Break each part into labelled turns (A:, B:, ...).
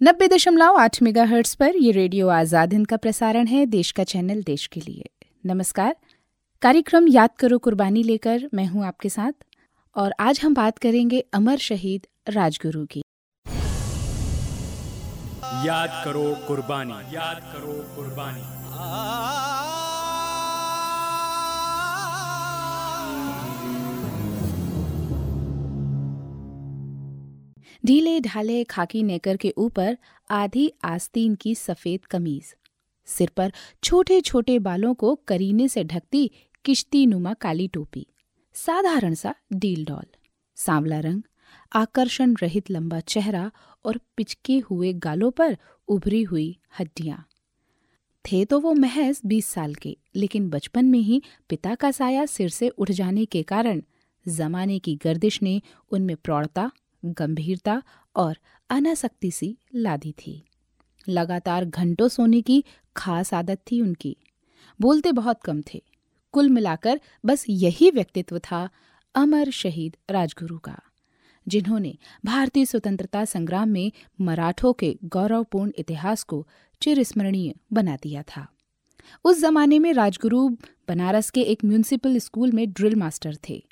A: नब्बे दशमलव आठ मेगा हर्ट्स पर यह रेडियो आज़ाद हिंद का प्रसारण है, देश का चैनल देश के लिए। नमस्कार। कार्यक्रम याद करो कुर्बानी लेकर मैं हूँ आपके साथ, और आज हम बात करेंगे अमर शहीद राजगुरु की।
B: याद करो कुर्बानी। याद करो कुर्बानी।
A: ढीले ढाले खाकी नेकर के ऊपर आधी आस्तीन की सफ़ेद कमीज। सिर पर छोटे छोटे बालों को करीने से ढकती किश्ती नुमा काली टोपी। साधारण सा डील डॉल। सांवला रंग, आकर्षण रहित लंबा चेहरा और पिचके हुए गालों पर उभरी हुई हड्डियाँ। थे तो वो महज बीस साल के, लेकिन बचपन में ही पिता का साया सिर से उठ जाने के कारण जमाने की गर्दिश ने उनमें प्रौढ़ता गंभीरता और अनासक्ति सी लादी थी। लगातार घंटों सोने की खास आदत थी उनकी। बोलते बहुत कम थे। कुल मिलाकर बस यही व्यक्तित्व था अमर शहीद राजगुरु का, जिन्होंने भारतीय स्वतंत्रता संग्राम में मराठों के गौरवपूर्ण इतिहास को चिरस्मरणीय बना दिया था। उस जमाने में राजगुरु बनारस के एक म्यूनिसिपल स्कूल में ड्रिल मास्टर थे।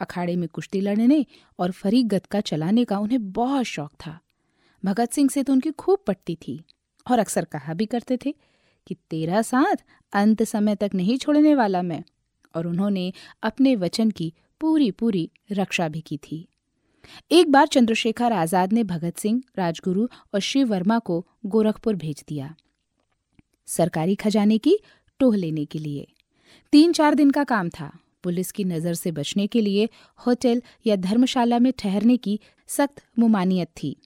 A: अखाड़े में कुश्ती लड़ने और फरीक गतका चलाने का उन्हें बहुत शौक था। भगत सिंह से तो उनकी खूब पटती थी और अक्सर कहा भी करते थे कि तेरा साथ अंत समय तक नहीं छोड़ने वाला मैं, और उन्होंने अपने वचन की पूरी पूरी रक्षा भी की थी। एक बार चंद्रशेखर आज़ाद ने भगत सिंह, राजगुरु और शिव वर्मा को गोरखपुर भेज दिया, सरकारी खजाने की टोह लेने के लिए। तीन चार दिन का काम था। पुलिस की नज़र से बचने के लिए होटल या धर्मशाला में ठहरने की सख्त मुमानियत थी।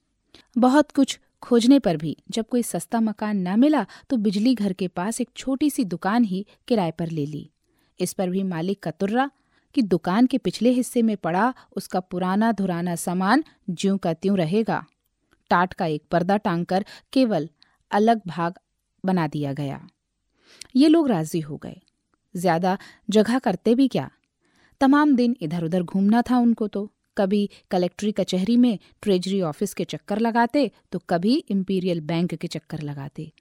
A: बहुत कुछ खोजने पर भी जब कोई सस्ता मकान न मिला तो बिजली घर के पास एक छोटी सी दुकान ही किराए पर ले ली। इस पर भी मालिक का तुर्रा कि दुकान के पिछले हिस्से में पड़ा उसका पुराना धुराना सामान ज्यों का त्यों रहेगा। टाट का एक पर्दा टांग कर केवल अलग भाग बना दिया गया। ये लोग राज़ी हो गए। ज़्यादा जगह करते भी क्या? तमाम दिन इधर उधर घूमना था उनको तो। कभी कलेक्ट्री कचहरी में ट्रेजरी ऑफ़िस के चक्कर लगाते तो कभी इंपीरियल बैंक के चक्कर लगाते।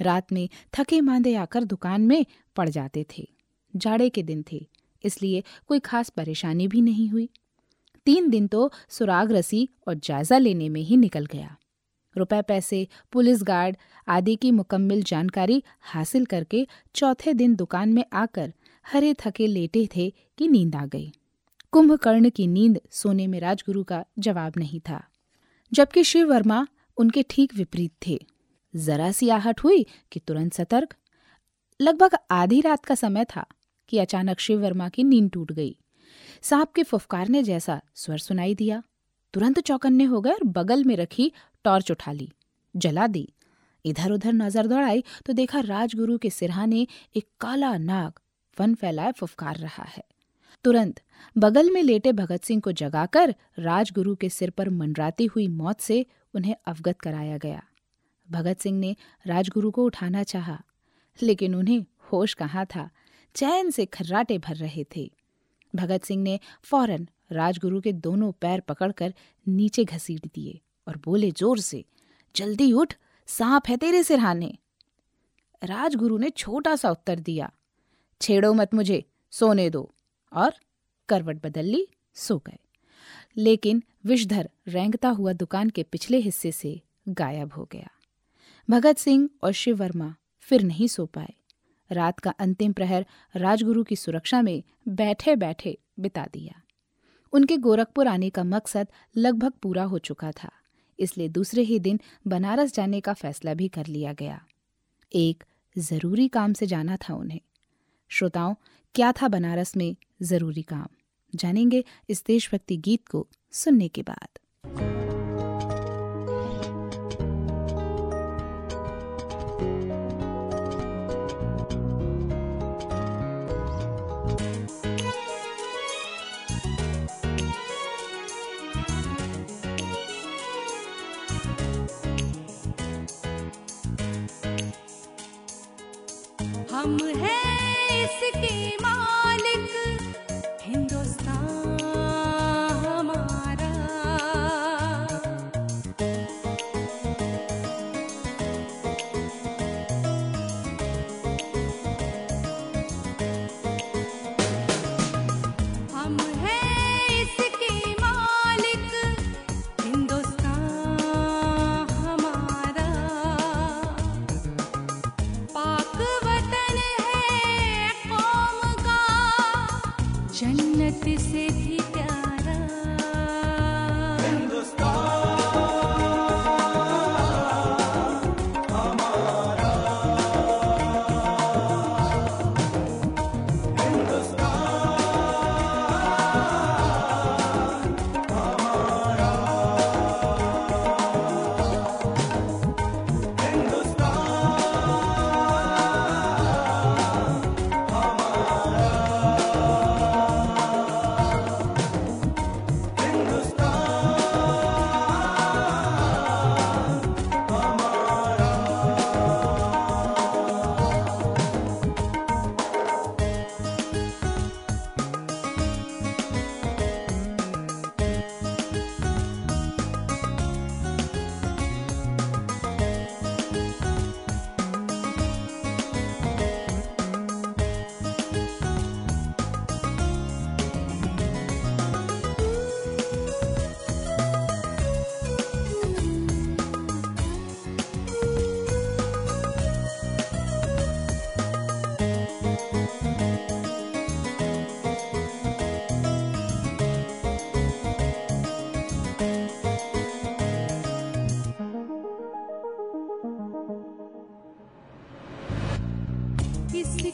A: रात में थके मांदे आकर दुकान में पड़ जाते थे। जाड़े के दिन थे, इसलिए कोई खास परेशानी भी नहीं हुई। तीन दिन तो सुराग रसी और जायजा लेने में ही निकल गया। रुपए, पैसे, पुलिस गार्ड आदि की मुकम्मल जानकारी हासिल करके चौथे दिन दुकान में आकर हरे थके लेटे थे कि नींद आ गई। कुंभकर्ण की नींद सोने में राजगुरु का जवाब नहीं था, जबकि शिव वर्मा उनके ठीक विपरीत थे। जरा सी आहट हुई कि तुरंत सतर्क। लगभग आधी रात का समय था कि अचानक शिव वर्मा की नींद टूट गई। सांप के फुफकारने जैसा स्वर सुनाई दिया। तुरंत चौकन्ने हो गए और बगल में रखी टॉर्च उठा ली। जला दी। इधर उधर नज़र दौड़ाई तो देखा राजगुरु के सिरहाने एक काला नाग फन फैलाए फुफकार रहा है। तुरंत बगल में लेटे भगत सिंह को जगाकर राजगुरु के सिर पर मंडराती हुई मौत से उन्हें अवगत कराया गया। भगत सिंह ने राजगुरु को उठाना चाहा, लेकिन उन्हें होश कहाँ था? चैन से खर्राटे भर रहे थे। भगत सिंह ने फ़ौरन राजगुरु के दोनों पैर पकड़कर नीचे घसीट दिए। और बोले ज़ोर से, जल्दी उठ, सांप है तेरे सिरहाने। राजगुरु ने छोटा सा उत्तर दिया, छेड़ो मत मुझे, सोने दो। और करवट बदल ली, सो गए। लेकिन विषधर रेंगता हुआ दुकान के पिछले हिस्से से गायब हो गया। भगत सिंह और शिव वर्मा फिर नहीं सो पाए। रात का अंतिम प्रहर राजगुरु की सुरक्षा में बैठे बैठे बिता दिया। उनके गोरखपुर आने का मकसद लगभग पूरा हो चुका था। इसलिए दूसरे ही दिन बनारस जाने का फैसला भी कर लिया गया। एक ज़रूरी काम से जाना था उन्हें। श्रोताओं, क्या था बनारस में ज़रूरी काम? जानेंगे इस देशभक्ति गीत को सुनने के बाद।
C: हम हैं इसके मालिक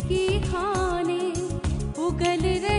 C: इसकी खाने उगल रहे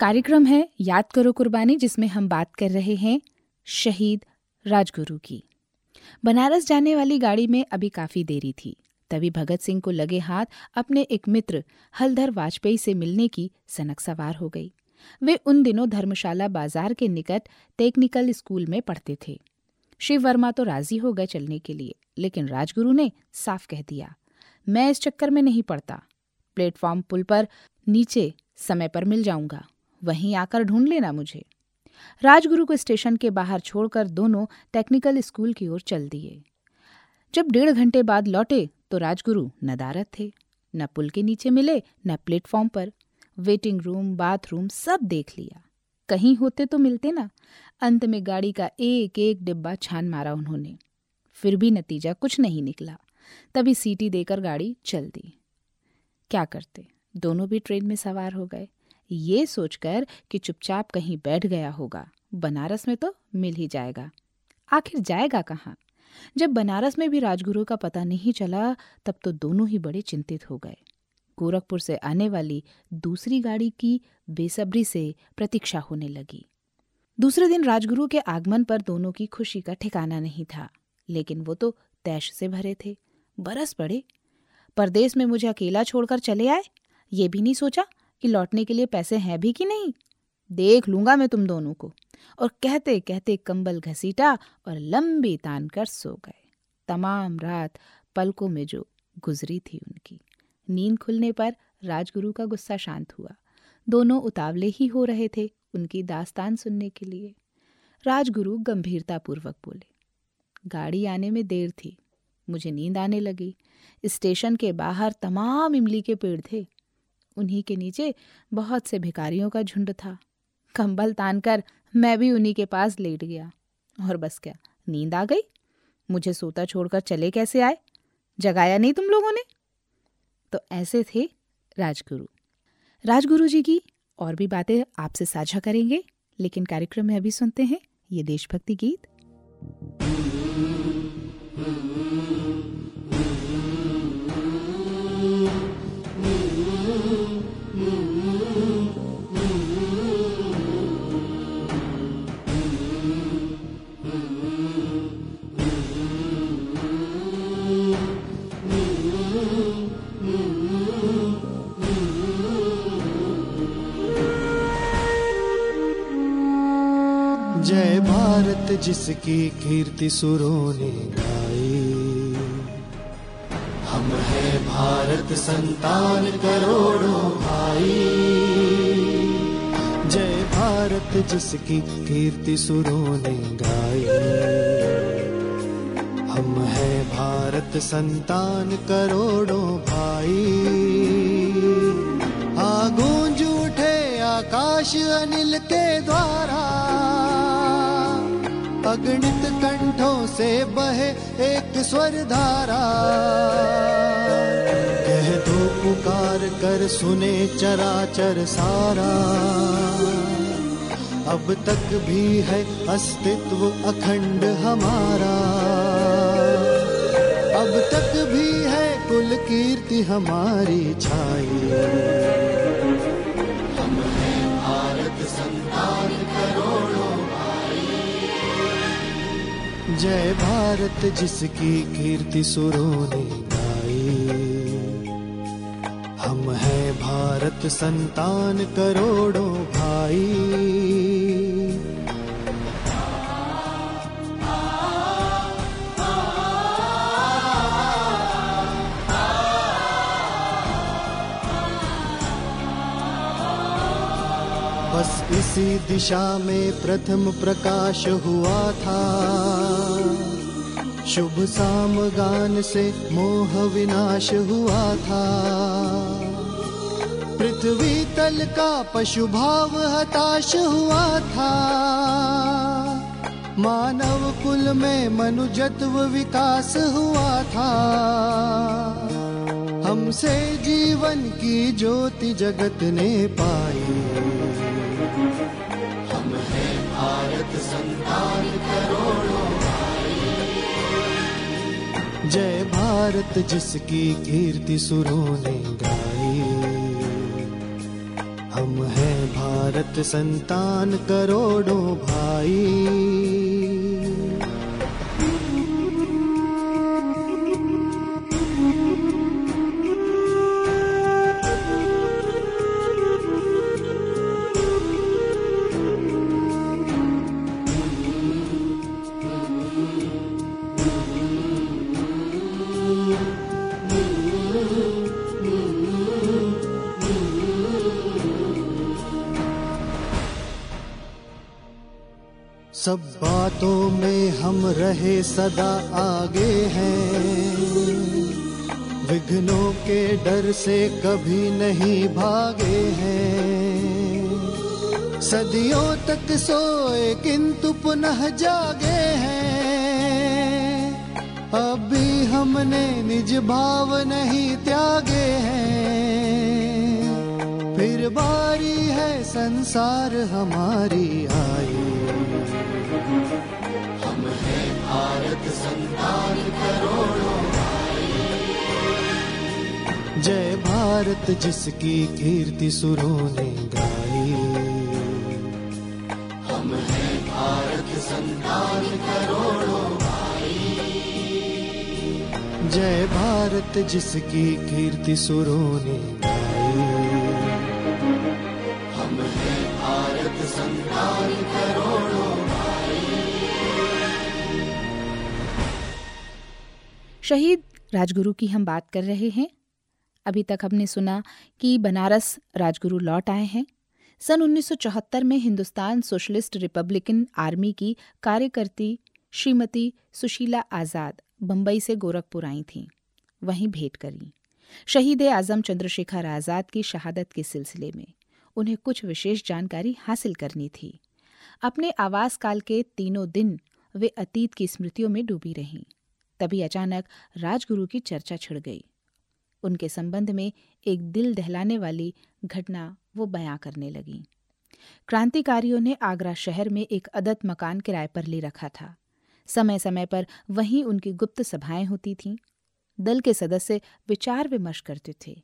A: कार्यक्रम है याद करो कुर्बानी, जिसमें हम बात कर रहे हैं शहीद राजगुरु की। बनारस जाने वाली गाड़ी में अभी काफ़ी देरी थी, तभी भगत सिंह को लगे हाथ अपने एक मित्र हलधर वाजपेयी से मिलने की सनक सवार हो गई। वे उन दिनों धर्मशाला बाज़ार के निकट टेक्निकल स्कूल में पढ़ते थे। शिव वर्मा तो राज़ी हो गए चलने के लिए, लेकिन राजगुरु ने साफ़ कह दिया, मैं इस चक्कर में नहीं पड़ता प्लेटफॉर्म पुल पर नीचे समय पर मिल जाऊँगा। वहीं आकर ढूंढ लेना मुझे। राजगुरु को स्टेशन के बाहर छोड़कर दोनों टेक्निकल स्कूल की ओर चल दिए। जब डेढ़ घंटे बाद लौटे तो राजगुरु नदारत थे, न पुल के नीचे मिले, न प्लेटफॉर्म पर। वेटिंग रूम बाथरूम सब देख लिया। कहीं होते तो मिलते ना। अंत में गाड़ी का एक एक डिब्बा छान मारा उन्होंने। फिर भी नतीजा कुछ नहीं निकला। तभी सीटी देकर गाड़ी चल दी। क्या करते? दोनों भी ट्रेन में सवार हो गए। ये सोचकर कि चुपचाप कहीं बैठ गया होगा। बनारस में तो मिल ही जाएगा। आखिर जाएगा कहाँ? जब बनारस में भी राजगुरु का पता नहीं चला, तब तो दोनों ही बड़े चिंतित हो गए। गोरखपुर से आने वाली दूसरी गाड़ी की बेसब्री से प्रतीक्षा होने लगी। दूसरे दिन राजगुरु के आगमन पर दोनों की खुशी का ठिकाना नहीं था, लेकिन वो तो तैश से भरे थे। बरस पड़े। परदेश में मुझे अकेला छोड़कर चले आए? ये भी नहीं सोचा? कि लौटने के लिए पैसे हैं भी कि नहीं? देख लूँगा मैं तुम दोनों को। और कहते कहते कंबल घसीटा और लंबी तान कर सो गए। तमाम रात पलकों में जो गुजरी थी उनकी। नींद खुलने पर राजगुरु का गुस्सा शांत हुआ। दोनों उतावले ही हो रहे थे उनकी दास्तान सुनने के लिए। राजगुरु गंभीरतापूर्वक बोले, गाड़ी आने में देर थी। मुझे नींद आने लगी। स्टेशन के बाहर तमाम इमली के पेड़ थे। उन्हीं के नीचे बहुत से भिखारियों का झुंड था। कंबल तानकर मैं भी उन्हीं के पास लेट गया। और बस क्या, नींद आ गई? मुझे सोता छोड़कर चले कैसे आए? जगाया नहीं तुम लोगों ने? तो ऐसे थे राजगुरु। राजगुरु जी की और भी बातें आपसे साझा करेंगे, लेकिन कार्यक्रम में अभी सुनते हैं ये देशभक्ति गीत।
D: जय भारत, जिसकी कीर्ति सुरों ने गाई। हम हैं भारत संतान करोड़ों भाई। जय भारत, जिसकी कीर्ति सुरों ने गाई। हम हैं भारत संतान करोड़ों भाई। आगूंज उठे आकाश अनिल के द्वारा। अगणित कंठों से बहे एक स्वर धारा कह दो पुकार कर सुने चराचर सारा। अब तक भी है अस्तित्व अखंड हमारा। अब तक भी है कुल कीर्ति हमारी छाई। जय भारत, जिसकी कीर्ति सुरों ने गाई हम हैं भारत संतान करोड़ों भाई। बस इसी दिशा में प्रथम प्रकाश हुआ था। शुभ साम गान से मोह विनाश हुआ था। पृथ्वी तल का पशु भाव हताश हुआ था। मानव कुल में मनुजत्व विकास हुआ था। हमसे जीवन की ज्योति जगत ने पाई। जय भारत जिसकी कीर्ति सुरों ने गाई। हम हैं भारत संतान करोड़ों भाई। सब बातों में हम रहे सदा आगे हैं। विघ्नों के डर से कभी नहीं भागे हैं। सदियों तक सोए किंतु पुनः जागे हैं। अभी हमने निज भाव नहीं त्यागे हैं। फिर बारी है संसार हमारी आई। हम हैं भारत संतान करोड़ों भाई। जय भारत जिसकी कीर्ति सुरों ने गाई हम हैं भारत संतान करोड़ों भाई जय भारत जिसकी कीर्ति सुरों ने गाई हम हैं भारत संतान
A: शहीद राजगुरु की हम बात कर रहे हैं। अभी तक हमने सुना कि बनारस राजगुरु लौट आए हैं। सन 1974 में हिंदुस्तान सोशलिस्ट रिपब्लिकन आर्मी की कार्यकर्ती श्रीमती सुशीला आज़ाद बम्बई से गोरखपुर आई थीं। वहीं भेंट करी। शहीद आज़म चंद्रशेखर आज़ाद की शहादत के सिलसिले में उन्हें कुछ विशेष जानकारी हासिल करनी थी। अपने आवास काल के तीनों दिन वे अतीत की स्मृतियों में डूबी रहीं। तभी अचानक राजगुरु की चर्चा छिड़ गई। उनके संबंध में एक दिल दहलाने वाली घटना वो बयां करने लगी। क्रांतिकारियों ने आगरा शहर में एक अदत मकान किराए पर ले रखा था। समय समय पर वहीं उनकी गुप्त सभाएँ होती थीं। दल के सदस्य विचार विमर्श करते थे।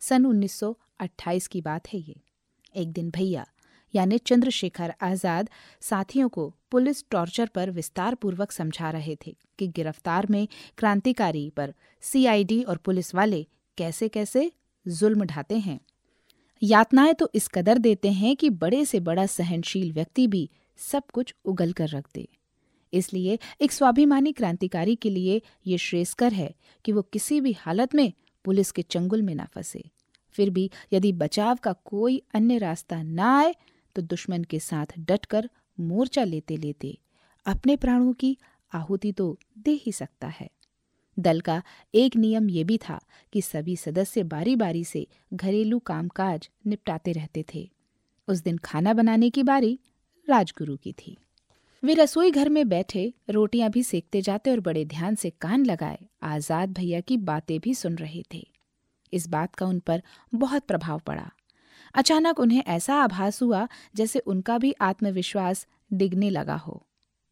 A: सन 1928 की बात है ये। एक दिन भैया यानी चंद्रशेखर आज़ाद साथियों को पुलिस टॉर्चर पर विस्तार पूर्वक समझा रहे थे कि गिरफ़्तार में क्रांतिकारी पर सीआईडी और पुलिस वाले कैसे कैसे जुल्म ढाते हैं। यातनाएँ तो इस कदर देते हैं कि बड़े से बड़ा सहनशील व्यक्ति भी सब कुछ उगल कर रख दे। इसलिए एक स्वाभिमानी क्रांतिकारी के लिए ये श्रेयस्कर है कि वो किसी भी हालत में पुलिस के चंगुल में ना फंसे। फिर भी यदि बचाव का कोई अन्य रास्ता ना आए तो दुश्मन के साथ डटकर मोर्चा लेते लेते अपने प्राणों की आहुति तो दे ही सकता है। दल का एक नियम ये भी था कि सभी सदस्य बारी बारी से घरेलू कामकाज निपटाते रहते थे। उस दिन खाना बनाने की बारी राजगुरु की थी। वे रसोई घर में बैठे रोटियाँ भी सेकते जाते और बड़े ध्यान से कान लगाए आज़ाद भैया की बातें भी सुन रहे थे। इस बात का उन पर बहुत प्रभाव पड़ा। अचानक उन्हें ऐसा आभास हुआ जैसे उनका भी आत्मविश्वास डिगने लगा हो।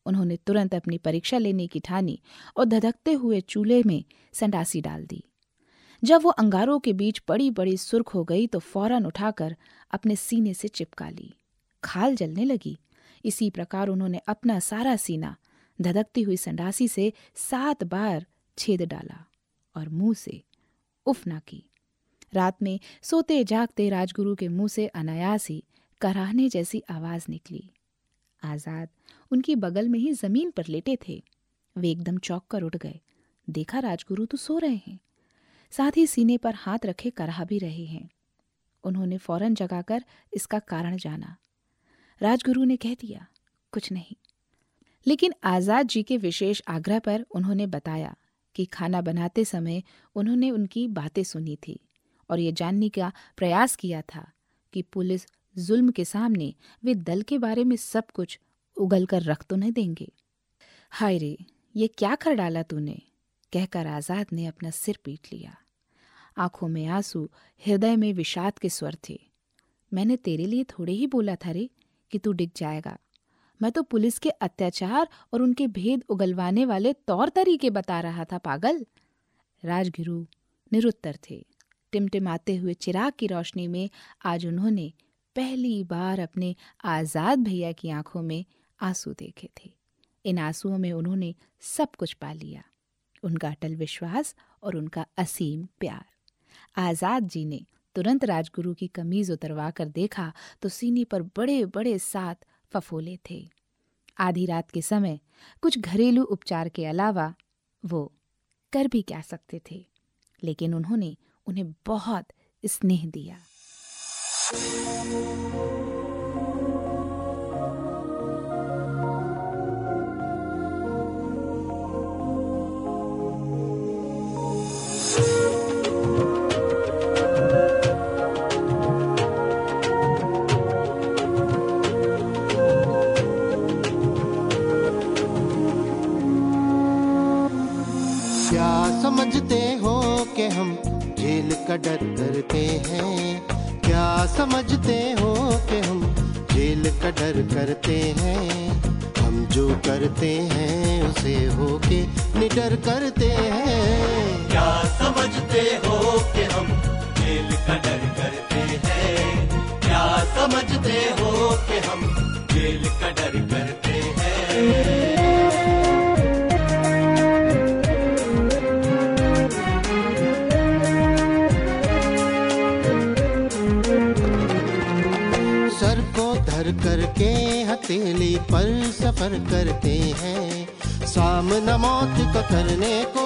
A: उन्होंने तुरंत अपनी परीक्षा लेने की ठानी और धधकते हुए चूल्हे में संडासी डाल दी। जब वो अंगारों के बीच बड़ी बड़ी सुर्ख हो गई तो फ़ौरन उठाकर अपने सीने से चिपका ली। खाल जलने लगी। इसी प्रकार उन्होंने अपना सारा सीना धधकती हुई संडासी से सात बार छेद डाला और मुँह से उफ ना की। रात में सोते जागते राजगुरु के मुँह से अनायास ही कराहने जैसी आवाज़ निकली। आज़ाद उनकी बगल में ही ज़मीन पर लेटे थे। वे एकदम चौक कर उठ गए। देखा राजगुरु तो सो रहे हैं। साथ ही सीने पर हाथ रखे कराह भी रहे हैं। उन्होंने फ़ौरन जगाकर इसका कारण जाना। राजगुरु ने कह दिया, कुछ नहीं। लेकिन आज़ाद जी के विशेष आग्रह पर उन्होंने बताया कि खाना बनाते समय उन्होंने उनकी बातें सुनी थी। और ये जानने का प्रयास किया था कि पुलिस जुल्म के सामने वे दल के बारे में सब कुछ उगल कर रख तो नहीं देंगे। हाय रे, ये क्या कर डाला तूने? कहकर आज़ाद ने अपना सिर पीट लिया। आँखों में आँसू हृदय में विषाद के स्वर थे। मैंने तेरे लिए थोड़े ही बोला था रे कि तू डिग जाएगा। मैं तो पुलिस के अत्याचार और उनके भेद उगलवाने वाले तौर तरीके बता रहा था, पागल। राजगिरु निरुत्तर थे। टिमटिमाते हुए चिराग की रोशनी में आज उन्होंने पहली बार अपने आज़ाद भैया की आँखों में आँसू देखे थे। इन आंसुओं में उन्होंने सब कुछ पा लिया। उनका अटल विश्वास और उनका असीम प्यार। आज़ाद जी ने तुरंत राजगुरु की कमीज उतरवा कर देखा तो सीने पर बड़े बड़े सात फफोले थे। आधी रात के समय कुछ घरेलू उपचार के अलावा वो कर भी क्या सकते थे? लेकिन उन्होंने उन्हें बहुत स्नेह दिया।
E: समझते हो कि हम जेल का डर करते हैं, हम जो करते हैं उसे हो के निडर करते हैं।
F: क्या समझते हो कि हम जेल का डर करते हैं? क्या समझते हो कि हम
E: हथेली पर सफ़र करते हैं। सामना मौत का करने को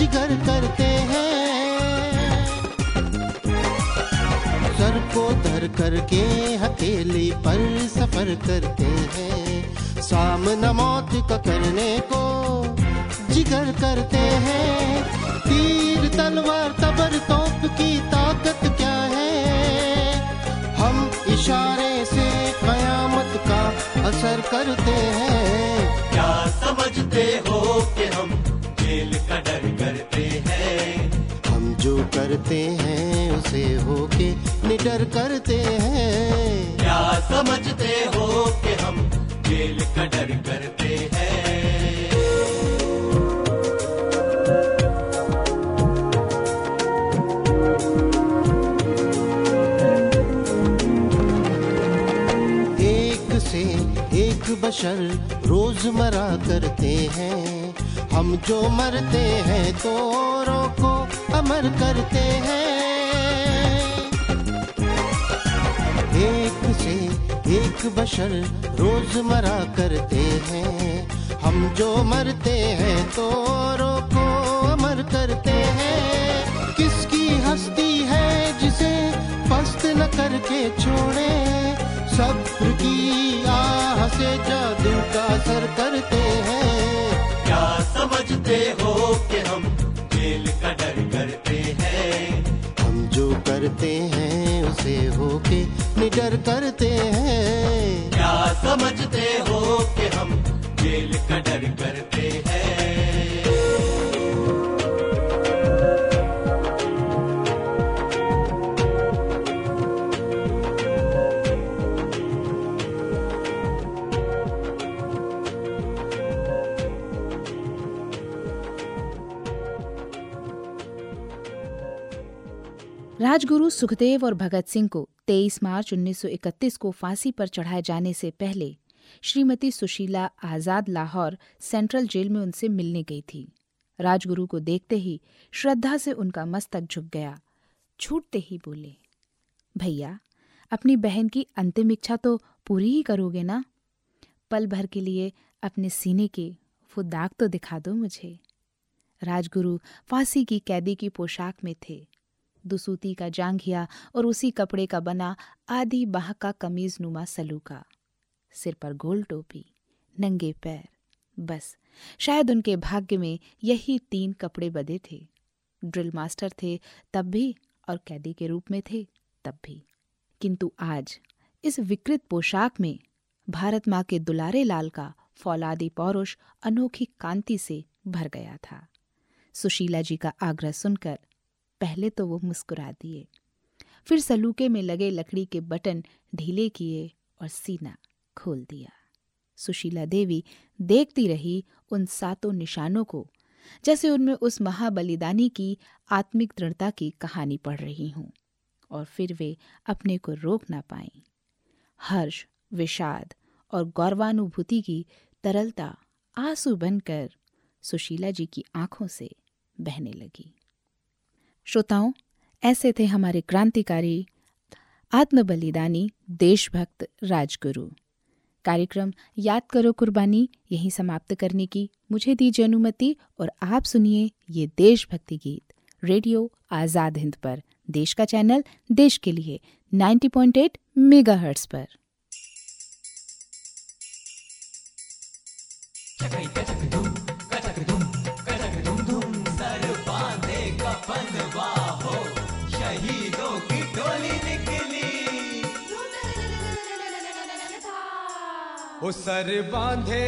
E: जिगर करते हैं। सर को धर करके हथेली पर सफ़र करते हैं। सामना मौत का करने को जिगर करते हैं। तीर तलवार तबर तोप की ताकत क्या है? हम इशारे असर करते हैं।
F: क्या समझते हो कि हम जेल का डर करते हैं?
E: हम जो करते हैं उसे होके निडर करते हैं।
F: क्या समझते हो कि हम जेल का डर करते हैं?
E: बशर रोज़मर्रा करते हैं। हम जो मरते हैं तो को अमर करते हैं। एक से एक बशर रोज़मर्रा करते हैं। हम जो मरते हैं तो को अमर करते हैं। किसकी हस्ती है जिसे पस्त न करके छोड़े? सब्र की आह से जादू का असर करते हैं।
F: क्या समझते हो कि हम जेल का डर करते हैं?
E: हम जो करते हैं उसे होके निडर करते हैं।
F: क्या समझते हो कि हम जेल का डर करते
A: राजगुरु सुखदेव और भगत सिंह को 23 मार्च 1931 को फांसी पर चढ़ाए जाने से पहले श्रीमती सुशीला आज़ाद लाहौर सेंट्रल जेल में उनसे मिलने गई थी। राजगुरु को देखते ही श्रद्धा से उनका मस्तक झुक गया। छूटते ही बोले, भैया, अपनी बहन की अंतिम इच्छा तो पूरी ही करोगे ना? पल भर के लिए अपने सीने के वो दाग तो दिखा दो मुझे। राजगुरु फांसी की कैदी की पोशाक में थे। दुसूती का जांघिया और उसी कपड़े का बना आधी बाह का कमीज नुमा सलूका। सिर पर गोल टोपी, नंगे पैर, बस। शायद उनके भाग्य में यही तीन कपड़े बदे थे। ड्रिल मास्टर थे तब भी और कैदी के रूप में थे तब भी। किंतु आज, इस विकृत पोशाक में, भारत माँ के दुलारे लाल का फौलादी पौरुष अनोखी कांति से भर गया था। सुशीला जी का आग्रह सुनकर पहले तो वो मुस्कुरा दिए। फिर सलूके में लगे लकड़ी के बटन ढीले किए और सीना खोल दिया। सुशीला देवी देखती रही उन सातों निशानों को, जैसे उनमें उस महाबलिदानी की आत्मिक दृढ़ता की कहानी पढ़ रही हूँ, और फिर वे अपने को रोक ना पाई। हर्ष, विषाद और गौरवानुभूति की तरलता आँसू बनकर सुशीला जी की आँखों से बहने लगी। श्रोताओं, ऐसे थे हमारे क्रांतिकारी, आत्मबलिदानी देशभक्त राजगुरु। कार्यक्रम याद करो कुर्बानी, यहीं समाप्त करने की मुझे दीजिए अनुमति और आप सुनिए ये देशभक्ति गीत, रेडियो आज़ाद हिंद पर, देश का चैनल, देश के लिए 90.8 मेगाहर्ट्ज पर।
G: ओ सर बांधे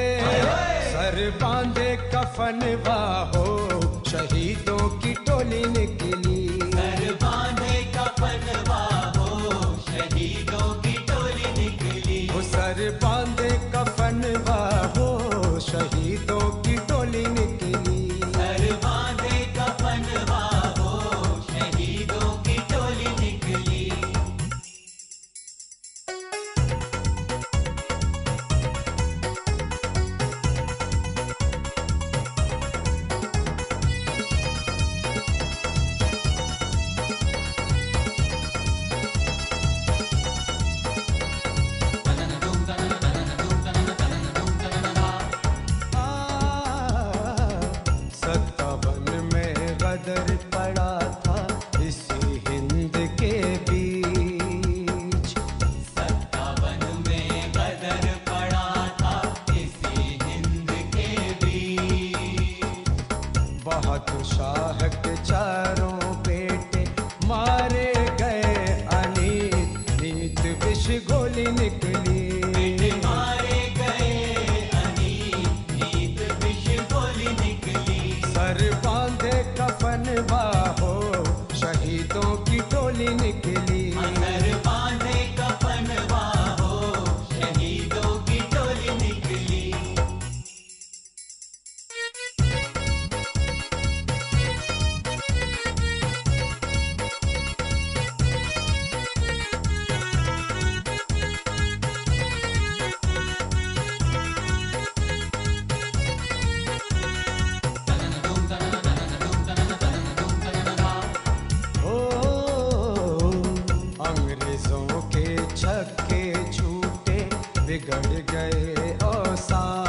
G: सर बांधे कफन बाहो शहीदों की टोली निकली।
F: सर बांधे
G: कफन बाहो शहीदों की टोली निकली। कफन शहीदों की बिगड़ गए
F: ओ सा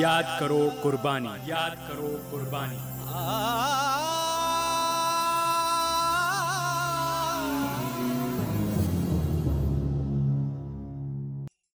B: याद करो कुर्बानी। याद करो कुर्बानी।